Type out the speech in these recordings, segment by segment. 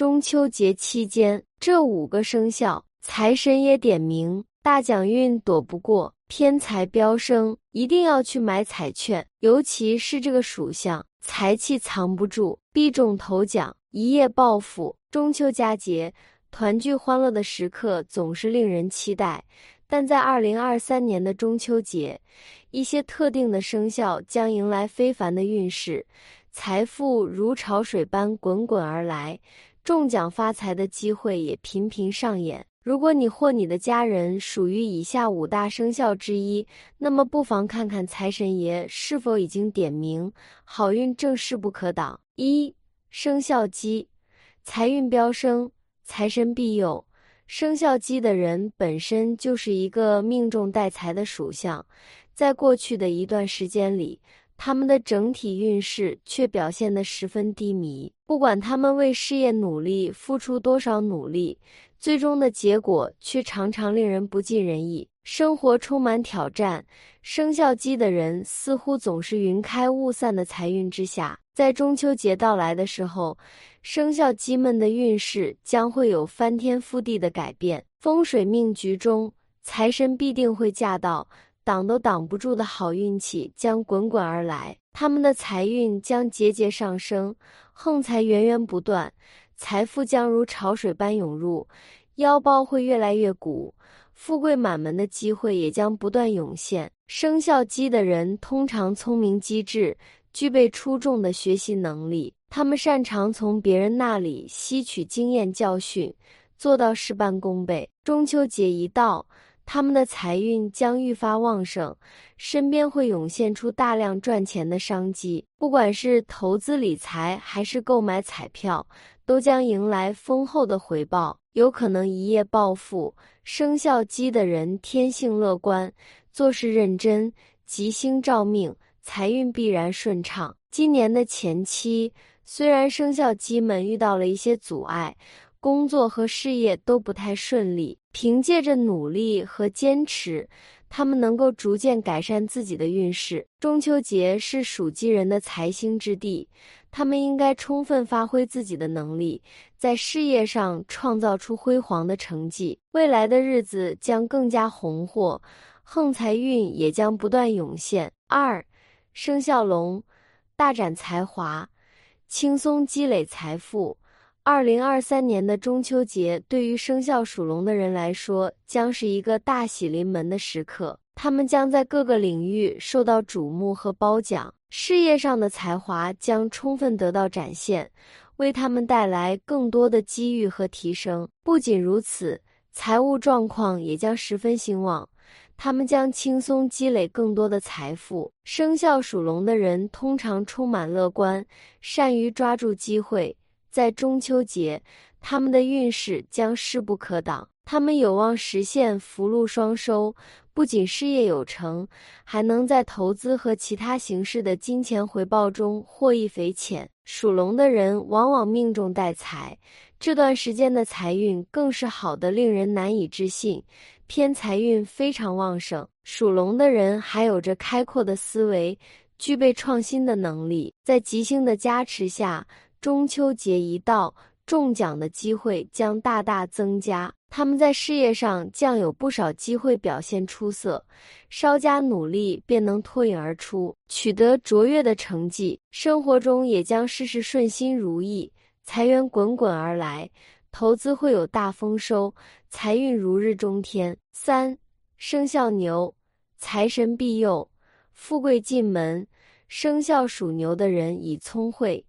中秋节期间，这五个生肖财神爷点名，大奖运躲不过，偏财飙升，一定要去买彩券，尤其是这个属相，财气藏不住，必中头奖，一夜暴富。中秋佳节，团聚欢乐的时刻总是令人期待。但在二零二三年的中秋节，一些特定的生肖将迎来非凡的运势，财富如潮水般滚滚而来，中奖发财的机会也频频上演。如果你或你的家人属于以下五大生肖之一，那么不妨看看财神爷是否已经点名，好运正势不可挡。一生肖鸡，财运飙升，财神庇佑。生肖鸡的人本身就是一个命中带财的属相，在过去的一段时间里，他们的整体运势却表现得十分低迷。不管他们为事业努力付出多少努力，最终的结果却常常令人不尽人意。生活充满挑战，生肖鸡的人似乎总是云开雾散的财运之下。在中秋节到来的时候，生肖鸡们的运势将会有翻天覆地的改变。风水命局中，财神必定会驾到，挡都挡不住的好运气将滚滚而来。他们的财运将节节上升，横财源源不断，财富将如潮水般涌入，腰包会越来越鼓，富贵满门的机会也将不断涌现。生肖鸡的人通常聪明机智。具备出众的学习能力，他们擅长从别人那里吸取经验教训，做到事半功倍。中秋节一到，他们的财运将愈发旺盛，身边会涌现出大量赚钱的商机。不管是投资理财还是购买彩票，都将迎来丰厚的回报，有可能一夜暴富。生肖鸡的人天性乐观，做事认真，吉星照命。财运必然顺畅。今年的前期，虽然生肖鸡们遇到了一些阻碍，工作和事业都不太顺利，凭借着努力和坚持，他们能够逐渐改善自己的运势。中秋节是属鸡人的财星之地，他们应该充分发挥自己的能力，在事业上创造出辉煌的成绩。未来的日子将更加红火，横财运也将不断涌现。二。生肖龙，大展才华，轻松积累财富。二零二三年的中秋节，对于生肖属龙的人来说，将是一个大喜临门的时刻。他们将在各个领域受到瞩目和褒奖，事业上的才华将充分得到展现，为他们带来更多的机遇和提升。不仅如此，财务状况也将十分兴旺。他们将轻松积累更多的财富。生肖属龙的人通常充满乐观，善于抓住机会。在中秋节，他们的运势将势不可挡。他们有望实现福禄双收，不仅事业有成，还能在投资和其他形式的金钱回报中获益匪浅。属龙的人往往命中带财，这段时间的财运更是好的令人难以置信。偏财运非常旺盛，属龙的人还有着开阔的思维，具备创新的能力。在吉星的加持下，中秋节一到，中奖的机会将大大增加。他们在事业上将有不少机会表现出色，稍加努力便能脱颖而出，取得卓越的成绩。生活中也将事事顺心如意，财源滚滚而来。投资会有大丰收，财运如日中天。三生肖牛，财神庇佑，富贵进门。生肖属牛的人以聪慧、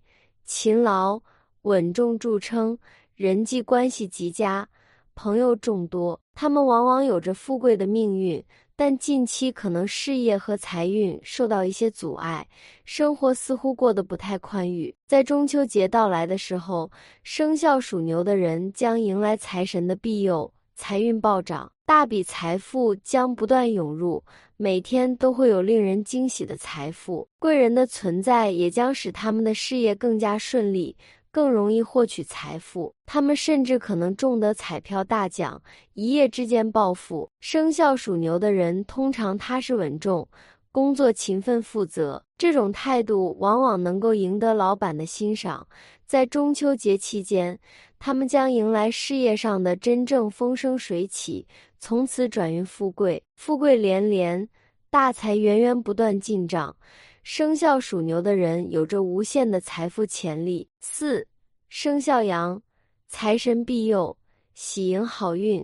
勤劳、稳重著称，人际关系极佳，朋友众多。他们往往有着富贵的命运。但近期可能事业和财运受到一些阻碍，生活似乎过得不太宽裕。在中秋节到来的时候，生肖属牛的人将迎来财神的庇佑，财运暴涨，大笔财富将不断涌入，每天都会有令人惊喜的财富。贵人的存在也将使他们的事业更加顺利。更容易获取财富，他们甚至可能中得彩票大奖，一夜之间暴富。生肖属牛的人通常踏实稳重，工作勤奋负责，这种态度往往能够赢得老板的欣赏，在中秋节期间，他们将迎来事业上的真正风生水起，从此转运富贵，富贵连连，大财源源不断进账。生肖属牛的人有着无限的财富潜力。四生肖羊，财神庇佑，喜迎好运。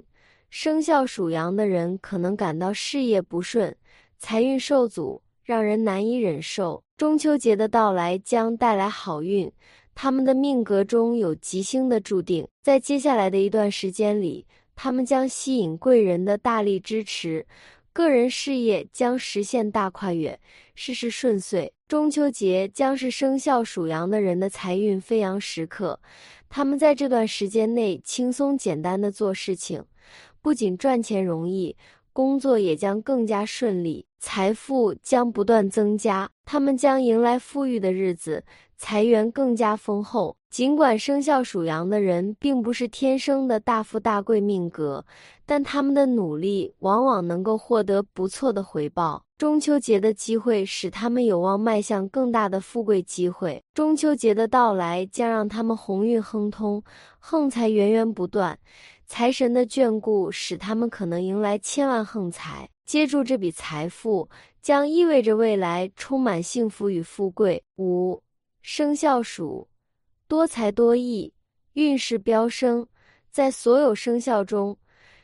生肖属羊的人可能感到事业不顺，财运受阻，让人难以忍受。中秋节的到来将带来好运，他们的命格中有吉星的注定，在接下来的一段时间里，他们将吸引贵人的大力支持。个人事业将实现大跨越，事事顺遂。中秋节将是生肖属羊的人的财运飞扬时刻，他们在这段时间内轻松简单的做事情，不仅赚钱容易，工作也将更加顺利，财富将不断增加，他们将迎来富裕的日子，财源更加丰厚。尽管生肖属羊的人并不是天生的大富大贵命格，但他们的努力往往能够获得不错的回报。中秋节的机会使他们有望迈向更大的富贵机会。中秋节的到来将让他们鸿运亨通，横财源源不断，财神的眷顾使他们可能迎来千万横财。接住这笔财富，将意味着未来充满幸福与富贵。五生肖鼠。多才多艺，运势飙升。在所有生肖中，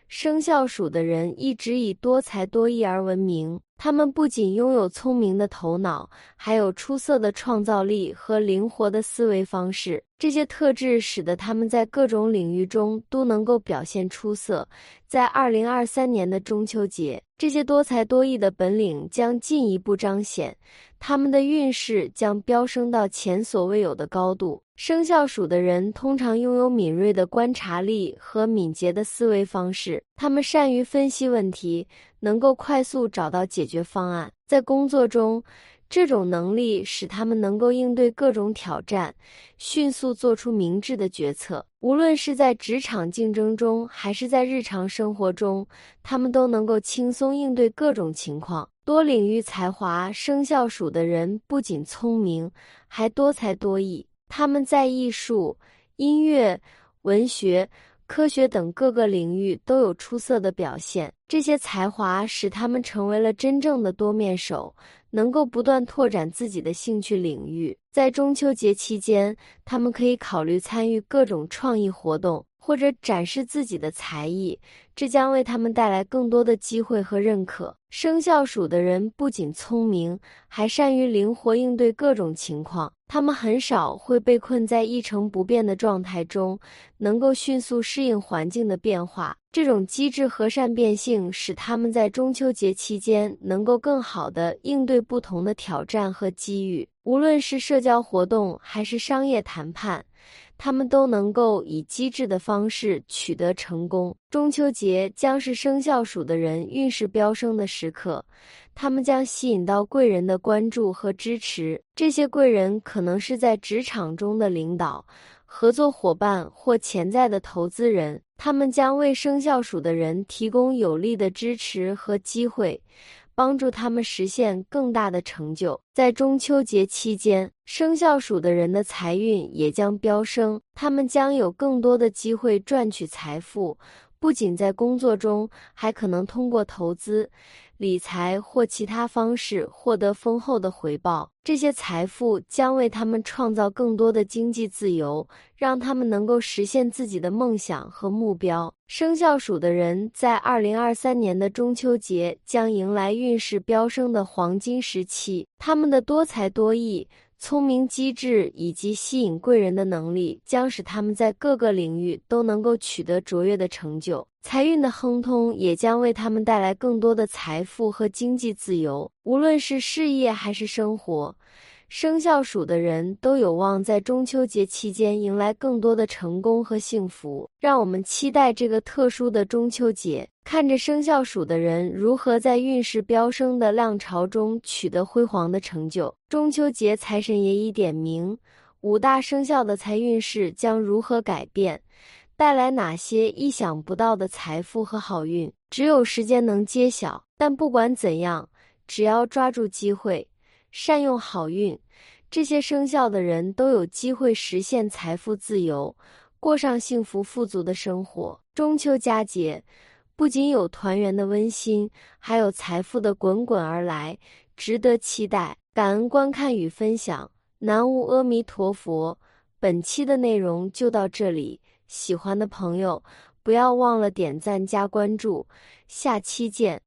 生肖鼠的人一直以多才多艺而闻名。他们不仅拥有聪明的头脑，还有出色的创造力和灵活的思维方式。这些特质使得他们在各种领域中都能够表现出色。在二零二三年的中秋节，这些多才多艺的本领将进一步彰显，他们的运势将飙升到前所未有的高度。生肖属的人通常拥有敏锐的观察力和敏捷的思维方式，他们善于分析问题，能够快速找到解决方案。在工作中，这种能力使他们能够应对各种挑战，迅速做出明智的决策。无论是在职场竞争中，还是在日常生活中，他们都能够轻松应对各种情况。多领域才华，生肖属的人不仅聪明，还多才多艺。他们在艺术、音乐、文学。科学等各个领域都有出色的表现，这些才华使他们成为了真正的多面手，能够不断拓展自己的兴趣领域。在中秋节期间，他们可以考虑参与各种创意活动。或者展示自己的才艺，这将为他们带来更多的机会和认可。生肖鼠的人不仅聪明，还善于灵活应对各种情况。他们很少会被困在一成不变的状态中，能够迅速适应环境的变化。这种机智和善变性使他们在中秋节期间能够更好地应对不同的挑战和机遇。无论是社交活动还是商业谈判。他们都能够以机智的方式取得成功。中秋节将是生肖鼠的人运势飙升的时刻，他们将吸引到贵人的关注和支持。这些贵人可能是在职场中的领导、合作伙伴或潜在的投资人，他们将为生肖鼠的人提供有力的支持和机会。帮助他们实现更大的成就。在中秋节期间，生肖鼠的人的财运也将飙升，他们将有更多的机会赚取财富。不仅在工作中，还可能通过投资、理财或其他方式获得丰厚的回报。这些财富将为他们创造更多的经济自由，让他们能够实现自己的梦想和目标。生肖鼠的人在二零二三年的中秋节将迎来运势飙升的黄金时期，他们的多才多艺。聪明机智以及吸引贵人的能力，将使他们在各个领域都能够取得卓越的成就。财运的亨通也将为他们带来更多的财富和经济自由，无论是事业还是生活。生肖鼠的人都有望在中秋节期间迎来更多的成功和幸福。让我们期待这个特殊的中秋节，看着生肖鼠的人如何在运势飙升的浪潮中取得辉煌的成就。中秋节财神爷已点名，五大生肖的财运势将如何改变，带来哪些意想不到的财富和好运？只有时间能揭晓。但不管怎样，只要抓住机会。善用好运，这些生肖的人都有机会实现财富自由，过上幸福富足的生活。中秋佳节不仅有团圆的温馨，还有财富的滚滚而来，值得期待。感恩观看与分享，南无阿弥陀佛。本期的内容就到这里，喜欢的朋友不要忘了点赞加关注，下期见。